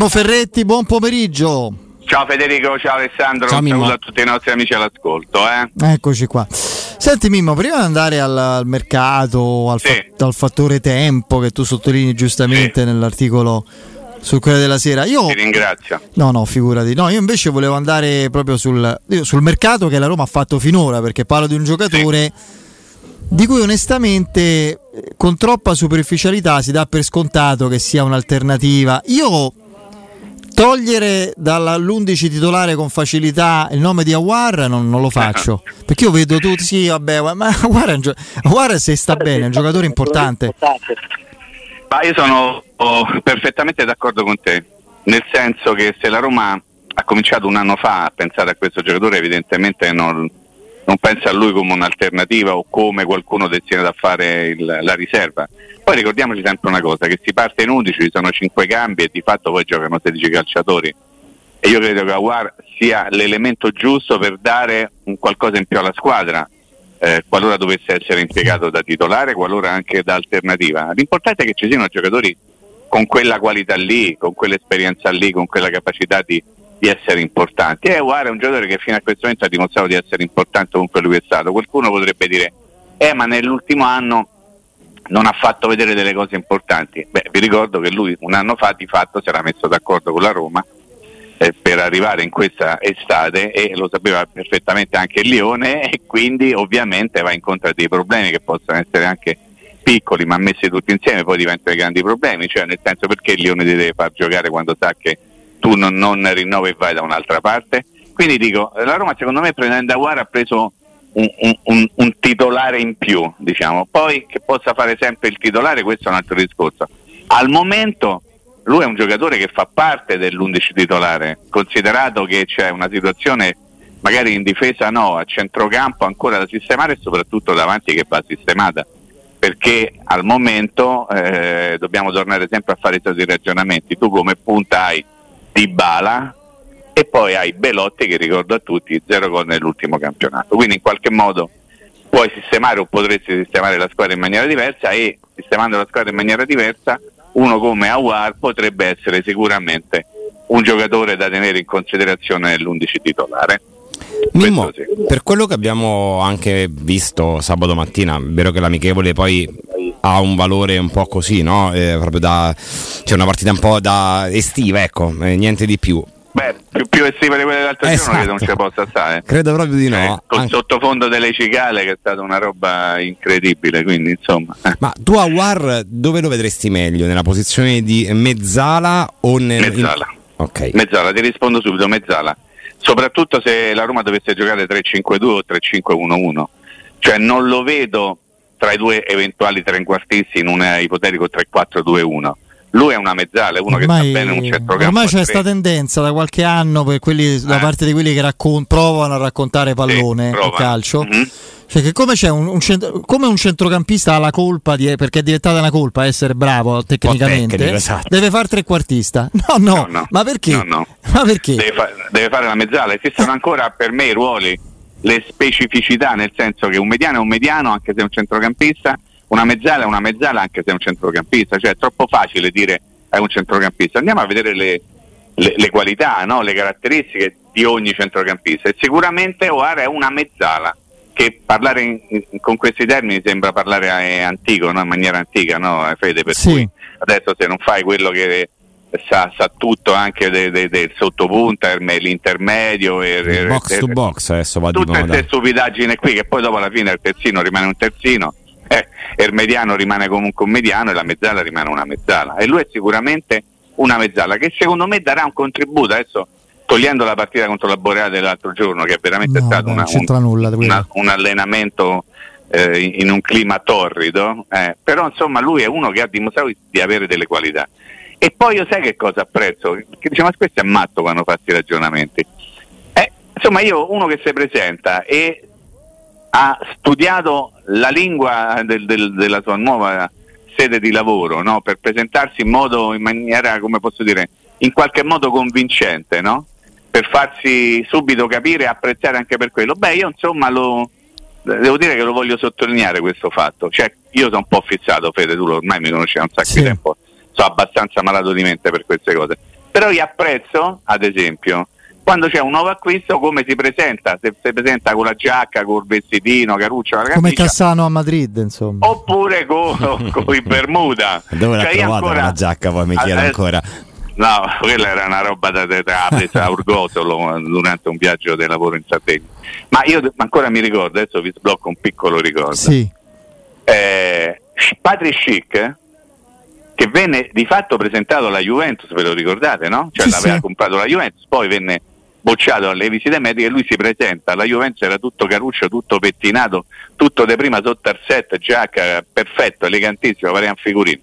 Mimmo Ferretti, buon pomeriggio. Ciao Federico, ciao Alessandro, ciao, un saluto a tutti i nostri amici all'ascolto. Eh. Eccoci qua. Senti Mimmo, prima di andare al, al mercato, al, sì. fa- al, fattore tempo che tu sottolinei giustamente sì. nell'articolo su quella della sera. Io, Ti ringrazio. No, no, figurati. No, io invece volevo andare proprio sul, sul mercato che la Roma ha fatto finora, perché parlo di un giocatore sì. di cui onestamente con troppa superficialità si dà per scontato che sia un'alternativa. Io togliere dall'11 titolare con facilità il nome di Awar non, non lo faccio. Perché io vedo tutti sì vabbè ma Awar, gio- Awar se sta bene è un giocatore importante. ma io sono oh, perfettamente d'accordo con te. Nel senso che se la Roma ha cominciato un anno fa a pensare a questo giocatore evidentemente non, non pensa a lui come un'alternativa o come qualcuno destinato a fare il, la riserva. Poi ricordiamoci sempre una cosa, che si parte in 11, ci sono 5 cambi e di fatto poi giocano 16 calciatori. E io credo che Aguar sia l'elemento giusto per dare un qualcosa in più alla squadra, eh, qualora dovesse essere impiegato da titolare, qualora anche da alternativa. L'importante è che ci siano giocatori con quella qualità lì, con quell'esperienza lì, con quella capacità di di essere importanti. E Aguara è un giocatore che fino a questo momento ha dimostrato di essere importante comunque lui è stato. Qualcuno potrebbe dire, eh ma nell'ultimo anno non ha fatto vedere delle cose importanti. Beh, vi ricordo che lui un anno fa di fatto si era messo d'accordo con la Roma eh, per arrivare in questa estate e lo sapeva perfettamente anche il Lione e quindi ovviamente va incontro a dei problemi che possono essere anche piccoli ma messi tutti insieme poi diventano grandi problemi, cioè nel senso perché il Lione deve far giocare quando sa che tu non, non rinnovi e vai da un'altra parte. Quindi dico, la Roma secondo me prendendo Aguara ha preso un, un, un, titolare in più, diciamo. Poi che possa fare sempre il titolare, questo è un altro discorso. Al momento lui è un giocatore che fa parte dell'11 titolare, considerato che c'è una situazione magari in difesa no, a centrocampo ancora da sistemare e soprattutto davanti che va sistemata. Perché al momento eh, dobbiamo tornare sempre a fare i stessi ragionamenti. Tu come hai di Bala e poi hai Belotti che ricordo a tutti, zero gol nell'ultimo campionato. Quindi in qualche modo puoi sistemare o potresti sistemare la squadra in maniera diversa e sistemando la squadra in maniera diversa uno come Awar potrebbe essere sicuramente un giocatore da tenere in considerazione nell'11 titolare. Mimmo, per quello che abbiamo anche visto sabato mattina, è vero che l'amichevole poi ha un valore un po' così, no? Eh, proprio da, c'è una partita un po' da estiva, ecco, eh, niente di più. Beh, più, più estiva di quelle dell'altro esatto. giorno credo non ci possa stare. Credo proprio di no. Eh, col Anche... sottofondo delle cicale che è stata una roba incredibile, quindi insomma. Eh. Ma tu a War dove lo vedresti meglio? Nella posizione di mezzala o nel... Mezzala. In... Ok. Mezzala, ti rispondo subito, mezzala. Soprattutto se la Roma dovesse giocare 3-5-2 o 3-5-1-1. Cioè non lo vedo tra i due eventuali trequartisti in un ipotetico 3-4-2-1. Lui è una mezzala, è uno ormai, che sta bene in un centrocampo. Ormai c'è questa tendenza da qualche anno per quelli, eh. da parte di quelli che raccon- provano a raccontare pallone sì, calcio. Mm-hmm. Cioè che come, un, un centro, come, un, centrocampista ha la colpa di, perché è diventata una colpa essere bravo tecnicamente, tecnico, esatto. deve fare trequartista. No, no, no, no. ma perché? No, ma perché? Deve, fa- deve, fare la mezzala. Esistono ancora per me i ruoli le specificità, nel senso che un mediano è un mediano anche se è un centrocampista, una mezzala è una mezzala anche se è un centrocampista, cioè è troppo facile dire è un centrocampista. Andiamo a vedere le, le, le qualità, no? le caratteristiche di ogni centrocampista e sicuramente Oara è una mezzala che parlare in, in, con questi termini sembra parlare eh, antico, no? in maniera antica, no? Fede, per sì. cui adesso se non fai quello che sa, sa tutto anche del de, de sottopunta, l'intermedio, il, il box to box adesso va tutte queste stupidaggini qui che poi dopo alla fine il terzino rimane un terzino eh, il mediano rimane comunque un mediano e la mezzala rimane una mezzala. E lui è sicuramente una mezzala che secondo me darà un contributo adesso togliendo la partita contro la Boreale dell'altro giorno che è veramente no, stato una, un, nulla, una, un, allenamento eh, in un clima torrido eh, però insomma lui è uno che ha dimostrato di avere delle qualità e poi io sai che cosa apprezzo? Che dice ma questo è matto quando fa questi ragionamenti. Eh, insomma io uno che si presenta e ha studiato la lingua del, del, della sua nuova sede di lavoro no? per presentarsi in modo, in maniera, come posso dire, in qualche modo convincente, no? per farsi subito capire e apprezzare anche per quello. Beh, io insomma lo, devo dire che lo voglio sottolineare questo fatto. Cioè, io sono un po' fissato, Fede, tu ormai mi conosci da un sacco sì. di tempo sono abbastanza malato di mente per queste cose. Però io apprezzo, ad esempio, quando c'è un nuovo acquisto come si presenta, se si presenta con la giacca, col vestitino, Caruccio, la Come Cassano a Madrid, insomma. Oppure con, con i Bermuda. Dove l'ha cioè, trovata ancora, la giacca, poi mi chiedo ancora. No, quella era una roba da, da, da Urgotolo durante un viaggio di lavoro in Sardegna. Ma io ancora mi ricordo, adesso vi sblocco un piccolo ricordo. Sì. Eh, Patrick Schick, che venne di fatto presentato alla Juventus, ve lo ricordate, no? Cioè sì, l'aveva sì. comprato la Juventus, poi venne bocciato alle visite mediche lui si presenta alla Juventus era tutto caruccio tutto pettinato tutto de prima sotto al set giacca perfetto elegantissimo pare un figurino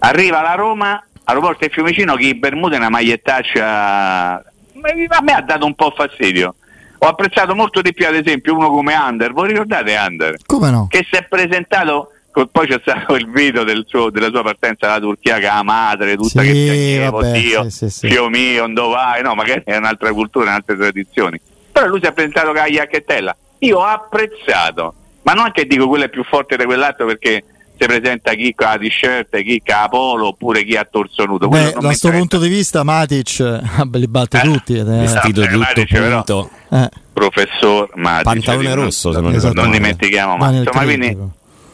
arriva alla Roma aeroporto di Fiumicino che i Bermuda una magliettaccia a me ha dato un po' fastidio ho apprezzato molto di più ad esempio uno come Under voi ricordate Under? come no? che si è presentato poi c'è stato il video del suo, della sua partenza alla Turchia che è la madre, tutta sì, che piangeva, vabbè, oddio, sì, sì, Dio mio, dove vai? No, magari è un'altra cultura, un'altre tradizioni. Però lui si è presentato con la giacchettella. Io ho apprezzato, ma non che dico quello è più forte di quell'altro perché si presenta chi con la t-shirt, chi con la polo oppure chi a torso nudo. Beh, da questo punto di vista Matic li batte eh, tutti. Ed è... Vestito eh, tutto Matic, punto. Eh. Professor Matic. Pantalone rosso, se non, non, non dimentichiamo. Ma, insomma, quindi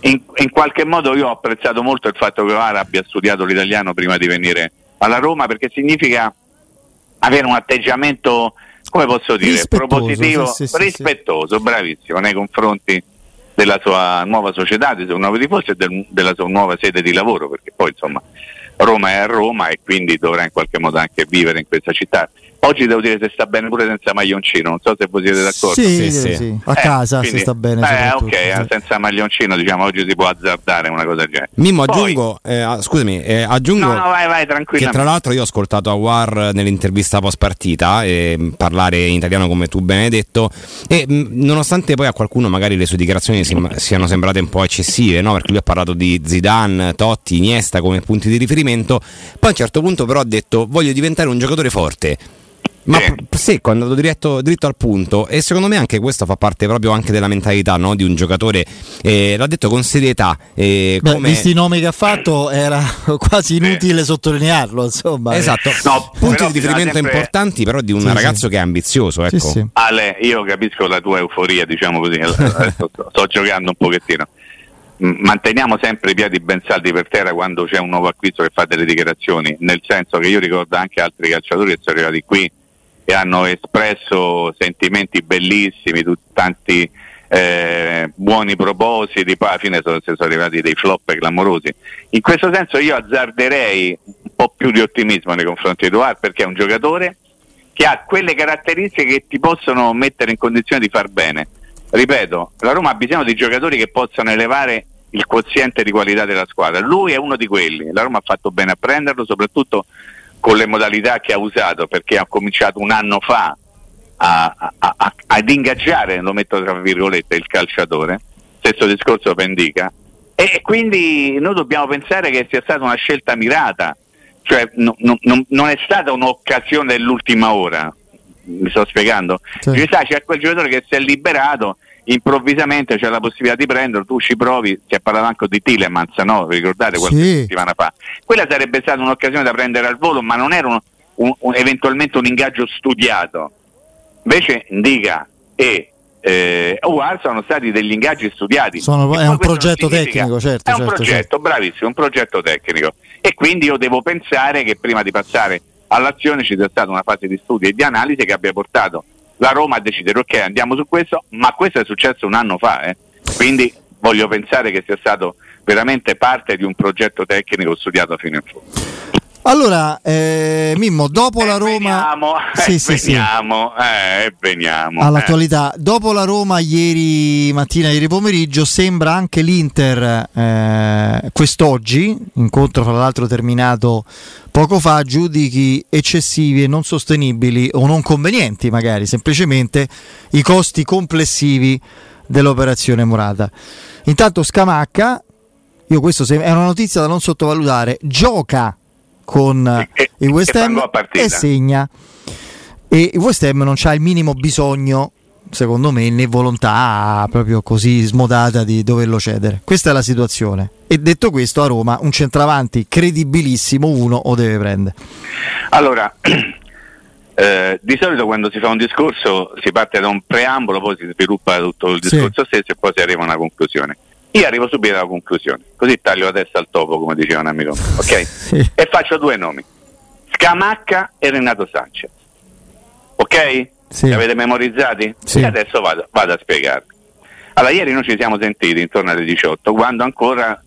in, in, qualche modo io ho apprezzato molto il fatto che Ovara abbia studiato l'italiano prima di venire alla Roma perché significa avere un atteggiamento, come posso dire, rispettoso, propositivo, sì, sì, rispettoso, sì. bravissimo nei confronti della sua nuova società, dei suoi nuovi tifosi e del, della sua nuova sede di lavoro, perché poi insomma Roma è a Roma e quindi dovrà in qualche modo anche vivere in questa città. Oggi devo dire se sta bene pure senza maglioncino, non so se voi siete d'accordo. Sì, sì, sì. a eh, casa quindi, si sta bene. Eh, ok, sì. senza maglioncino diciamo oggi si può azzardare una cosa del genere. Mimmo, aggiungo, Poi, eh, scusami, eh, aggiungo no, no, vai, vai, che tra l'altro io ho ascoltato a War nell'intervista post partita eh, parlare in italiano come tu ben hai detto e mh, nonostante poi a qualcuno magari le sue dichiarazioni si, siano sembrate un po' eccessive, no? perché lui ha parlato di Zidane, Totti, Iniesta come punti di riferimento, poi a un certo punto però ha detto voglio diventare un giocatore forte. Ma sì. secco, è andato diretto, dritto al punto e secondo me anche questo fa parte proprio anche della mentalità no? di un giocatore, eh, l'ha detto con serietà. Eh, Beh, come... Visti i nomi che ha fatto era quasi inutile sottolinearlo, insomma. Esatto, no, punti di riferimento sempre... importanti però di un sì, ragazzo sì. che è ambizioso. Ecco. Ale, io capisco la tua euforia, diciamo così, sto, sto giocando un pochettino manteniamo sempre i piedi ben saldi per terra quando c'è un nuovo acquisto che fa delle dichiarazioni, nel senso che io ricordo anche altri calciatori che sono arrivati qui e hanno espresso sentimenti bellissimi, tanti eh, buoni propositi, poi alla fine sono, sono arrivati dei flop clamorosi. In questo senso io azzarderei un po' più di ottimismo nei confronti di Eduard perché è un giocatore che ha quelle caratteristiche che ti possono mettere in condizione di far bene. Ripeto, la Roma ha bisogno di giocatori che possano elevare il quoziente di qualità della squadra. Lui è uno di quelli, la Roma ha fatto bene a prenderlo, soprattutto con le modalità che ha usato perché ha cominciato un anno fa a, a, a, ad ingaggiare, lo metto tra virgolette, il calciatore, stesso discorso Pendica, e quindi noi dobbiamo pensare che sia stata una scelta mirata, cioè no, no, no, non è stata un'occasione dell'ultima ora, mi sto spiegando, sì. c'è quel giocatore che si è liberato improvvisamente c'è la possibilità di prenderlo, tu ci provi, si è parlato anche di Tilemans, no? Vi ricordate qualche sì. settimana fa? Quella sarebbe stata un'occasione da prendere al volo, ma non era un, un, un, eventualmente un ingaggio studiato. Invece Indica e eh, UAR sono stati degli ingaggi studiati. Sono, è un progetto tecnico, certo. È un certo, progetto, certo. bravissimo, un progetto tecnico. E quindi io devo pensare che prima di passare all'azione ci sia stata una fase di studio e di analisi che abbia portato la Roma a decidere ok andiamo su questo, ma questo è successo un anno fa, eh. quindi voglio pensare che sia stato veramente parte di un progetto tecnico studiato fino in fondo. Allora, eh, Mimmo, dopo eh, la Roma... Veniamo, sì, eh, sì, veniamo, sì. Eh, veniamo. All'attualità, dopo la Roma ieri mattina, ieri pomeriggio, sembra anche l'Inter eh, quest'oggi, incontro fra l'altro terminato poco fa, giudichi eccessivi e non sostenibili o non convenienti magari, semplicemente i costi complessivi dell'operazione Murata. Intanto Scamacca, io questo è una notizia da non sottovalutare, gioca con e, il West Ham e segna. E il West Ham non c'ha il minimo bisogno, secondo me, né volontà proprio così smodata di doverlo cedere. Questa è la situazione. E detto questo, a Roma un centravanti credibilissimo uno o deve prendere. Allora, eh, di solito quando si fa un discorso si parte da un preambolo, poi si sviluppa tutto il discorso sì. stesso e poi si arriva a una conclusione. Io arrivo subito alla conclusione, così taglio la testa al topo, come diceva un amico, ok? Sì. E faccio due nomi, Scamacca e Renato Sanchez. Ok? Sì. Li avete memorizzati? Sì. E adesso vado, vado a spiegarvi. Allora, ieri noi ci siamo sentiti intorno alle 18, quando ancora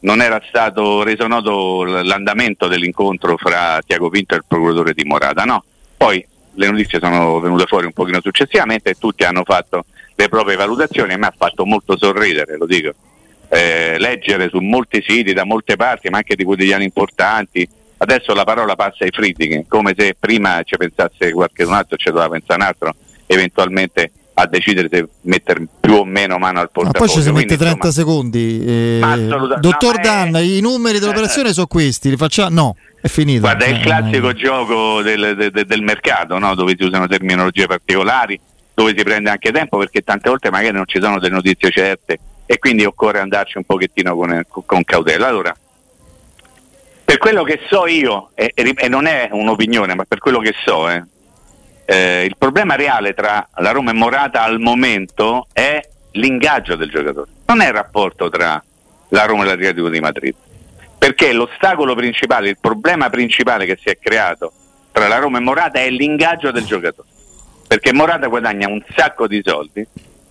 non era stato reso noto l'andamento dell'incontro fra Tiago Pinto e il procuratore di Morata, no? Poi le notizie sono venute fuori un pochino successivamente e tutti hanno fatto le proprie valutazioni e mi ha fatto molto sorridere, lo dico. Eh, leggere su molti siti, da molte parti, ma anche di quotidiani importanti, adesso la parola passa ai Friedrich, come se prima ci pensasse qualcun altro ci doveva pensare un altro, eventualmente a decidere se mettere più o meno mano al portafoglio. Ma poi ci si mette 30 insomma, secondi. Eh, dottor no, Dan, è... i numeri dell'operazione eh, sono questi, li facciamo? No, è finito. Guarda, è il eh, classico gioco del, del, del mercato, no? dove si usano terminologie particolari, dove si prende anche tempo perché tante volte magari non ci sono delle notizie certe e quindi occorre andarci un pochettino con, con cautela. Allora, per quello che so io, e, e, non è un'opinione, ma per quello che so, eh, eh, il problema reale tra la Roma e Morata al momento è l'ingaggio del giocatore, non è il rapporto tra la Roma e l'Atletico di Madrid, perché l'ostacolo principale, il problema principale che si è creato tra la Roma e Morata è l'ingaggio del giocatore, perché Morata guadagna un sacco di soldi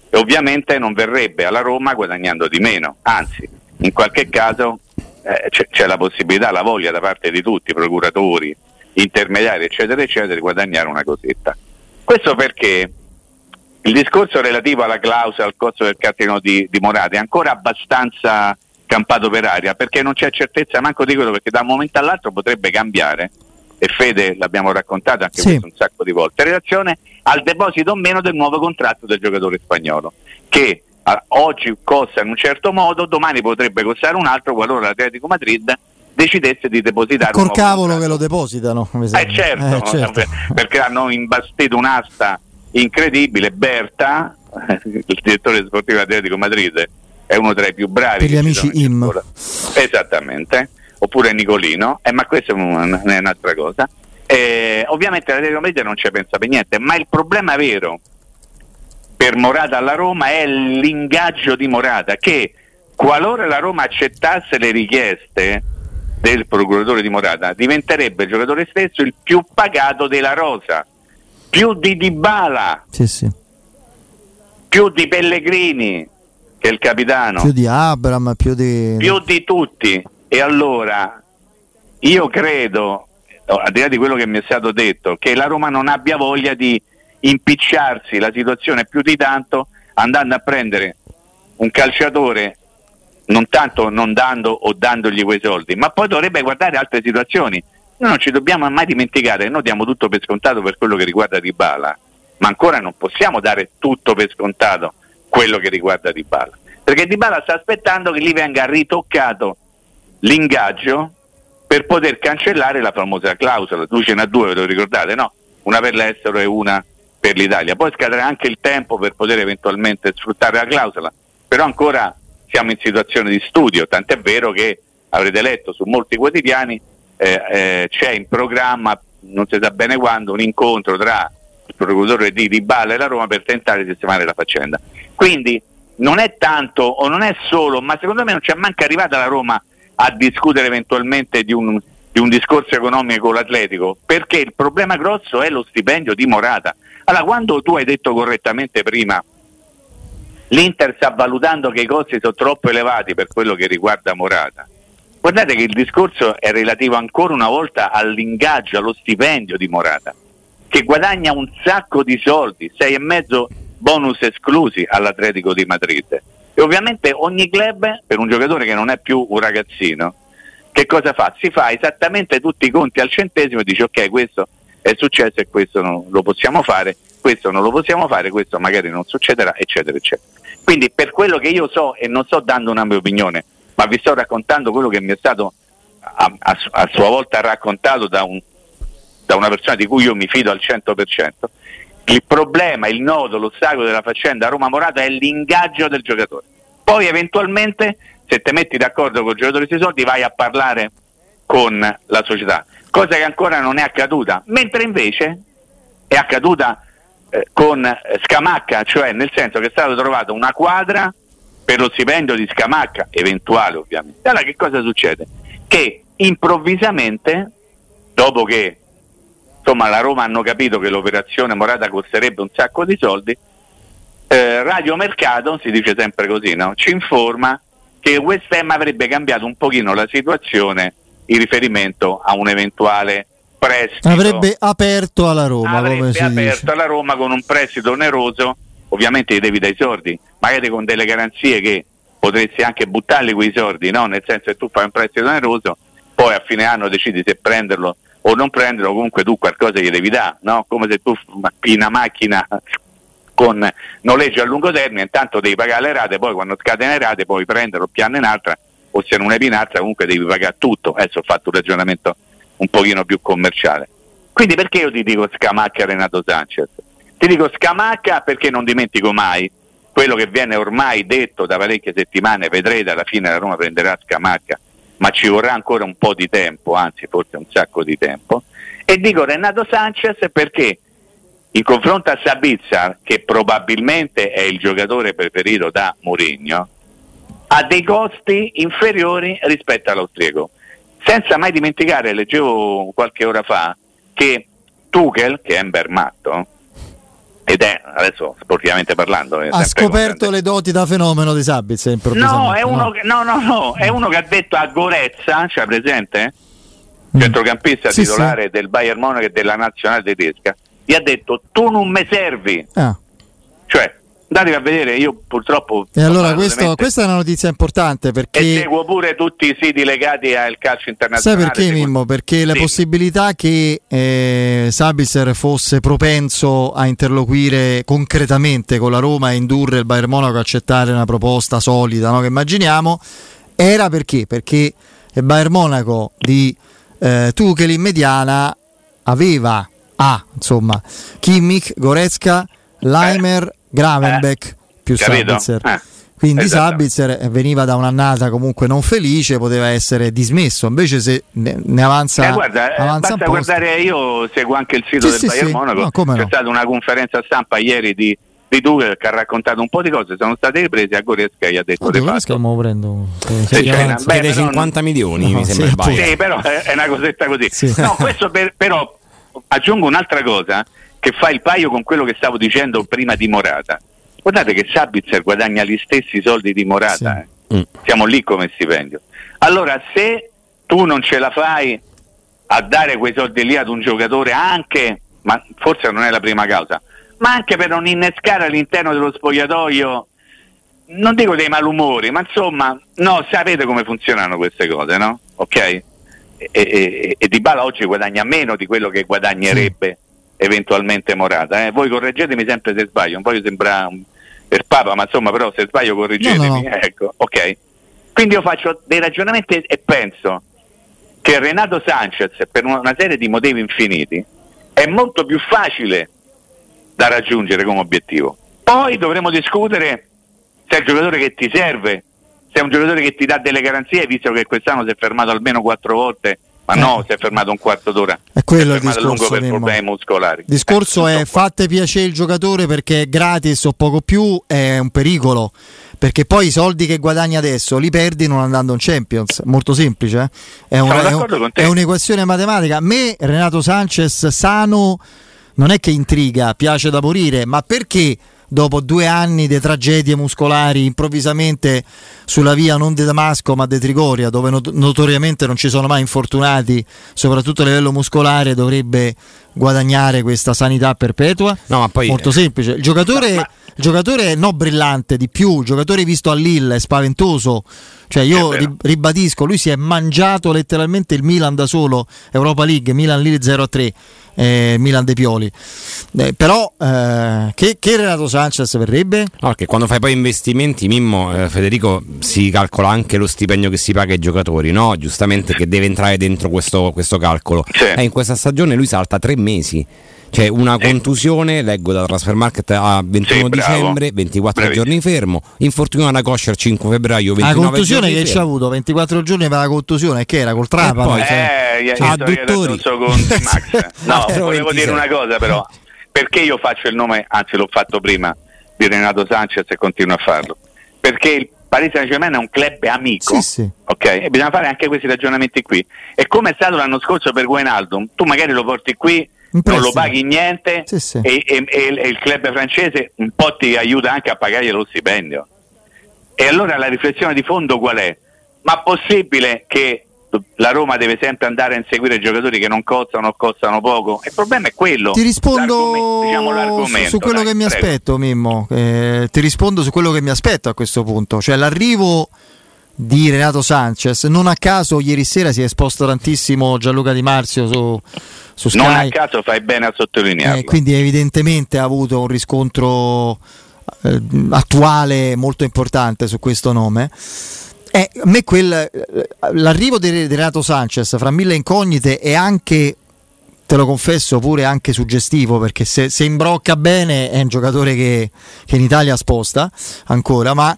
e ovviamente non verrebbe alla Roma guadagnando di meno, anzi in qualche caso eh, c'è, c'è la possibilità, la voglia da parte di tutti, procuratori, intermediari, eccetera, eccetera, di guadagnare una cosetta. Questo perché il discorso relativo alla clausola, al costo del cartellino di, di Morata è ancora abbastanza campato per aria perché non c'è certezza manco di quello perché da un momento all'altro potrebbe cambiare e Fede l'abbiamo raccontato anche sì. questo un sacco di volte. In relazione al deposito o meno del nuovo contratto del giocatore spagnolo che a, oggi costa in un certo modo domani potrebbe costare un altro qualora l'Atletico Madrid decidesse di depositare col cavolo che lo depositano eh certo, eh, certo. perché hanno imbastito un'asta incredibile Berta il direttore sportivo dell'Atletico Madrid è uno tra i più bravi per gli amici IM. esattamente oppure Nicolino eh, ma questa è, un, è un'altra cosa eh, ovviamente l'Atletico Madrid non ci pensa per niente ma il problema vero per Morata alla Roma è l'ingaggio di Morata che qualora la Roma accettasse le richieste del procuratore di Morata, diventerebbe il giocatore stesso il più pagato della rosa, più di Dybala, sì, sì. più di Pellegrini, che è il capitano, più di Abram, più di... più di tutti. E allora io credo, al di là di quello che mi è stato detto, che la Roma non abbia voglia di impicciarsi la situazione più di tanto andando a prendere un calciatore non tanto non dando o dandogli quei soldi, ma poi dovrebbe guardare altre situazioni. Noi non ci dobbiamo mai dimenticare, noi diamo tutto per scontato per quello che riguarda Dybala, ma ancora non possiamo dare tutto per scontato quello che riguarda Dybala, perché Dybala sta aspettando che gli venga ritoccato l'ingaggio per poter cancellare la famosa clausola. Tu ce n'ha due, ve lo ricordate, no? Una per l'estero e una per l'Italia. Poi scadrà anche il tempo per poter eventualmente sfruttare la clausola, però ancora siamo in situazione di studio, tant'è vero che avrete letto su molti quotidiani eh, eh, c'è in programma, non si sa bene quando, un incontro tra il procuratore di Riballa e la Roma per tentare di sistemare la faccenda. Quindi non è tanto o non è solo, ma secondo me non c'è manca arrivata la Roma a discutere eventualmente di un, di un discorso economico con l'Atletico, perché il problema grosso è lo stipendio di Morata. Allora, quando tu hai detto correttamente prima l'Inter sta valutando che i costi sono troppo elevati per quello che riguarda Morata. Guardate che il discorso è relativo ancora una volta all'ingaggio, allo stipendio di Morata, che guadagna un sacco di soldi, sei e mezzo bonus esclusi all'Atletico di Madrid. E ovviamente ogni club, per un giocatore che non è più un ragazzino, che cosa fa? Si fa esattamente tutti i conti al centesimo e dice ok, questo è successo e questo non lo possiamo fare, questo non lo possiamo fare, questo magari non succederà, eccetera, eccetera. Quindi per quello che io so, e non sto dando una mia opinione, ma vi sto raccontando quello che mi è stato a, a, a sua volta raccontato da, un, da, una persona di cui io mi fido al 100%, il problema, il nodo, l'ostacolo della faccenda Roma-Morata è l'ingaggio del giocatore. Poi eventualmente, se ti metti d'accordo con il giocatore sui soldi, vai a parlare con la società cosa che ancora non è accaduta, mentre invece è accaduta eh, con Scamacca, cioè nel senso che è stata trovata una quadra per lo stipendio di Scamacca, eventuale ovviamente. Allora che cosa succede? Che improvvisamente, dopo che insomma la Roma hanno capito che l'operazione Morata costerebbe un sacco di soldi, eh, Radio Mercato, si dice sempre così, no? ci informa che West Ham avrebbe cambiato un pochino la situazione in riferimento a un eventuale prestito. Avrebbe aperto alla Roma. Avrebbe aperto alla Roma con un prestito oneroso, ovviamente gli devi dai soldi, magari con delle garanzie che potresti anche buttarli quei soldi, no? nel senso che tu fai un prestito oneroso, poi a fine anno decidi se prenderlo o non prenderlo, comunque tu qualcosa gli devi dare, no? come se tu in una macchina con noleggio a lungo termine, intanto devi pagare le rate, poi quando scade le rate puoi prenderlo piano in altra o se non è pinazza comunque devi pagare tutto. Adesso ho fatto un ragionamento un pochino più commerciale. Quindi perché io ti dico Scamacca Renato Sanchez? Ti dico Scamacca perché non dimentico mai quello che viene ormai detto da parecchie settimane, vedrete alla fine la Roma prenderà Scamacca, ma ci vorrà ancora un po' di tempo, anzi forse un sacco di tempo. E dico Renato Sanchez perché in confronto a Sabitzer, che probabilmente è il giocatore preferito da Mourinho, ha dei costi inferiori rispetto all'austriaco. Senza mai dimenticare, leggevo qualche ora fa, che Tuchel, che è un bermatto, ed è adesso sportivamente parlando ha scoperto le doti da fenomeno di Sabitzer no, è uno, no. Che, no, no, no, è uno che ha detto a Gorezza, cioè presente? Mm. centrocampista sì, titolare sì. del Bayern Monaco e della nazionale tedesca gli ha detto tu non mi servi ah. cioè andatevi a vedere, io purtroppo... E allora questo, questa è una notizia importante perché... E seguo pure tutti i siti legati al calcio internazionale. Sai perché Mimmo? Perché sì. la possibilità che eh, Sabitzer fosse propenso a interloquire concretamente con la Roma e indurre il Bayern Monaco a accettare una proposta solida no? che immaginiamo, era perché? Perché il Bayern Monaco di eh, Tuchel in mediana aveva, ah, insomma, Kimmich, Goretzka, Leimer... Eh Gravenbeck eh, più capito? Sabitzer. Eh. Quindi esatto. Sabitzer veniva da un'annata comunque non felice, poteva essere dismesso. Invece, se ne, ne avanza, eh, guarda, eh, avanza basta guardare, io seguo anche il sito sì, del sì, Bayern sì. Monaco. No, C'è no. stata una conferenza stampa ieri di, di Tuchel che ha raccontato un po' di cose. Sono state riprese a Goresca gli ha detto: di Goresca lo prendo c'è beh, dei 50 non... milioni. No, mi sembra sì, però è una cosetta così. No, questo per, però aggiungo un'altra cosa che fa il paio con quello che stavo dicendo prima di Morata. Guardate che Sabitzer guadagna gli stessi soldi di Morata, sì. eh. mm. siamo lì come stipendio. Allora, se tu non ce la fai a dare quei soldi lì ad un giocatore anche, ma forse non è la prima causa, ma anche per non innescare all'interno dello spogliatoio, non dico dei malumori, ma insomma, no, sapete come funzionano queste cose, no? Ok? E, e, e Di Bala oggi guadagna meno di quello che guadagnerebbe eventualmente Morata. Eh. Voi correggetemi sempre se sbaglio, non voglio sembrare per Papa, ma insomma però se sbaglio correggetemi. No, no. Ecco, ok. Quindi io faccio dei ragionamenti e penso che Renato Sanchez, per una serie di motivi infiniti, è molto più facile da raggiungere come obiettivo. Poi dovremo discutere se è il giocatore che ti serve, se è un giocatore che ti dà delle garanzie, visto che quest'anno si è fermato almeno quattro volte ma eh. no, si è fermato un quarto d'ora. È quello è il lungo per problemi muscolari. Il discorso eh, è fate piacere il giocatore perché è gratis o poco più, è un pericolo. Perché poi i soldi che guadagni adesso li perdi non andando in Champions. Molto semplice. Eh? È, una, è, un, è un'equazione matematica. A me Renato Sanchez sano non è che intriga, piace da morire, ma perché? Dopo due anni di tragedie muscolari improvvisamente sulla via non di Damasco ma di Trigoria dove not- notoriamente non ci sono mai infortunati soprattutto a livello muscolare dovrebbe guadagnare questa sanità perpetua no, ma poi... molto semplice il giocatore, ma... il giocatore no brillante di più il giocatore visto a Lille è spaventoso cioè io ribadisco lui si è mangiato letteralmente il Milan da solo Europa League Milan Lille 0-3 eh, Milan De Pioli. Eh, però eh, che, che, Renato Sanchez verrebbe? No, perché quando fai poi investimenti, Mimmo, eh, Federico, si calcola anche lo stipendio che si paga ai giocatori, no? Giustamente che deve entrare dentro questo, questo calcolo. Sì. Eh, in questa stagione lui salta tre mesi Cioè una contusione, leggo da Transfer Market a 21 sì, dicembre, 24 Bravissimo. giorni fermo, infortunio alla coscia il 5 febbraio, 29 La contusione che ci ha avuto, 24 giorni per la contusione, che era col trapano. Poi, cioè, eh, cioè, adduttori. Con Max. No, volevo dire una cosa però, perché io faccio il nome, anzi l'ho fatto prima, di Renato Sanchez e continuo a farlo? Perché il Paris Saint Germain è un club amico, sì, sì. ok? E bisogna fare anche questi ragionamenti qui. E come è stato l'anno scorso per Guainaldum, tu magari lo porti qui non lo paghi niente sì, sì. E, e, e, il club francese un po' ti aiuta anche a pagargli lo stipendio. E allora la riflessione di fondo qual è? Ma possibile che la Roma deve sempre andare a inseguire giocatori che non costano o costano poco? Il problema è quello. Ti rispondo diciamo, su, su, quello dai, che mi prego. aspetto, Mimmo. Eh, ti rispondo su quello che mi aspetto a questo punto. Cioè l'arrivo di Renato Sanchez. Non a caso ieri sera si è esposto tantissimo Gianluca Di Marzio su, su Sky. Non a caso fai bene a sottolinearlo. Eh, quindi evidentemente ha avuto un riscontro eh, attuale molto importante su questo nome. Eh, a me quel, eh, l'arrivo di, di Renato Sanchez fra mille incognite è anche te lo confesso pure anche suggestivo perché se, se imbrocca bene è un giocatore che, che in Italia sposta ancora ma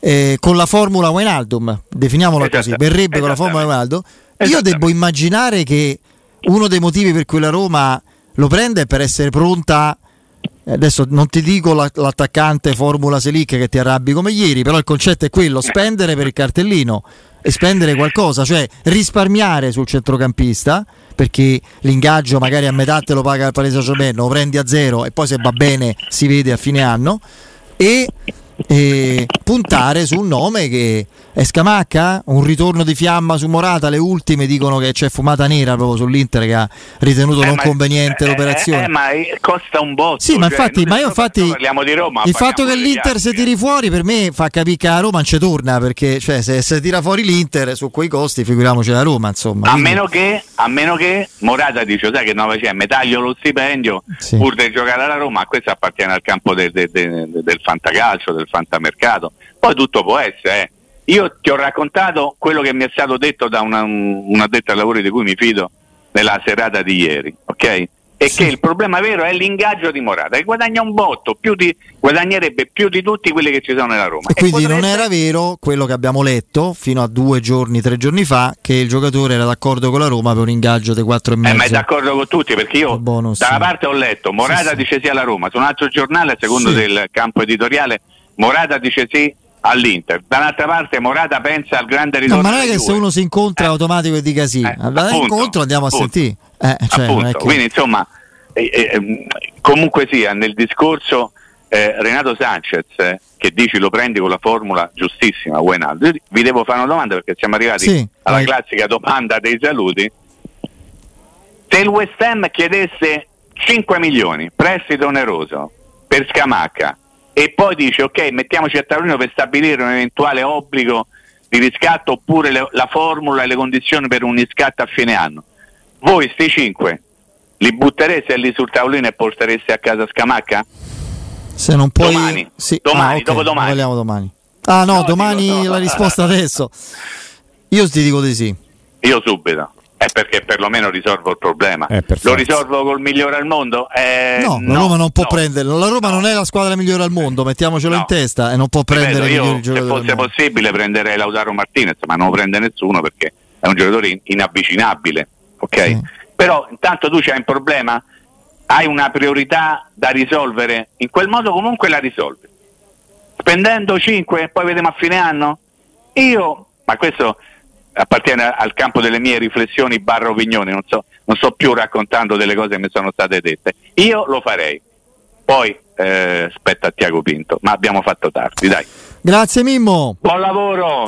eh, con la formula Wijnaldum, definiamola così, verrebbe con la formula Wijnaldum, io devo immaginare che uno dei motivi per cui la Roma lo prende è per essere pronta adesso non ti dico l'attaccante Formula Selic che ti arrabbi come ieri, però il concetto è quello, spendere per il cartellino e spendere qualcosa, cioè risparmiare sul centrocampista, perché l'ingaggio magari a metà te lo paga il Paese Saint lo prendi a zero e poi se va bene si vede a fine anno, e e puntare su un nome che è Scamacca, un ritorno di fiamma su Morata, le ultime dicono che c'è fumata nera proprio sull'Inter che ha ritenuto eh, non conveniente eh, l'operazione. Eh, ma costa un botto. Sì, ma cioè, infatti, ma io infatti Roma, il fatto che l'Inter si tiri fuori per me fa capire che a Roma non ci torna perché cioè, se, se tira fuori l'Inter su quei costi figuriamoci la Roma insomma. A, quindi... meno, che, a meno che Morata dice sai che 9 c'è, mi taglio lo stipendio sì. pur di giocare alla Roma, questo appartiene al campo del, del, del, del fantacalcio, del fantamercato. Poi tutto può essere, eh. Io ti ho raccontato quello che mi è stato detto da una, un addetto ai lavori di cui mi fido nella serata di ieri, ok? E sì. che il problema vero è l'ingaggio di Morata, che guadagna un botto, più di, guadagnerebbe più di tutti quelli che ci sono nella Roma. E, e quindi potrebbe... non era vero quello che abbiamo letto fino a due giorni, tre giorni fa, che il giocatore era d'accordo con la Roma per un ingaggio di 4,5. Eh, ma è d'accordo con tutti, perché io da una parte ho letto Morata sì, dice sì alla Roma, su un altro giornale, secondo del campo editoriale, Morata dice sì all'Inter. Dall'altra parte Morata pensa al grande ritorno. No, ma non è che se uno si incontra eh. automatico e dica sì, eh, incontro andiamo appunto, a sentire. Eh, cioè, che... Quindi insomma, eh, eh, ehm, comunque sia, nel discorso eh, Renato Sanchez che dici lo prendi con la formula giustissima, Wijnaldum, vi devo fare una domanda perché siamo arrivati sì, alla vai. classica domanda dei saluti. Se il West Ham chiedesse 5 milioni, prestito oneroso, per Scamacca, e poi dice ok mettiamoci a tavolino per stabilire un eventuale obbligo di riscatto oppure le, la formula e le condizioni per un riscatto a fine anno. Voi sti cinque li buttereste lì sul tavolino e portereste a casa Scamacca? Se non puoi... Domani, sì. domani ah, okay. dopodomani. Parliamo domani. Ah no, no domani dico, no. la risposta adesso. Io ti dico di sì. Io subito. È perché perlomeno risolvo il problema. Eh, Lo risolvo col migliore al mondo? Eh, no, la Roma non può no. prendere. La Roma non è la squadra migliore al mondo, mettiamolo in testa e non può prendere Ripeto, io, Se fosse possibile prenderei Lautaro Martinez, ma non lo prende nessuno perché è un giocatore inavvicinabile. Ok? Sì. Però intanto tu c'hai un problema, hai una priorità da risolvere, in quel modo comunque la risolvi. Spendendo 5 e poi vediamo a fine anno? Io, ma questo appartiene al campo delle mie riflessioni barra opinioni, non, so, non sto più raccontando delle cose che mi sono state dette. Io lo farei. Poi eh, spetta a Tiago Pinto, ma abbiamo fatto tardi, dai. Grazie Mimmo. Buon lavoro.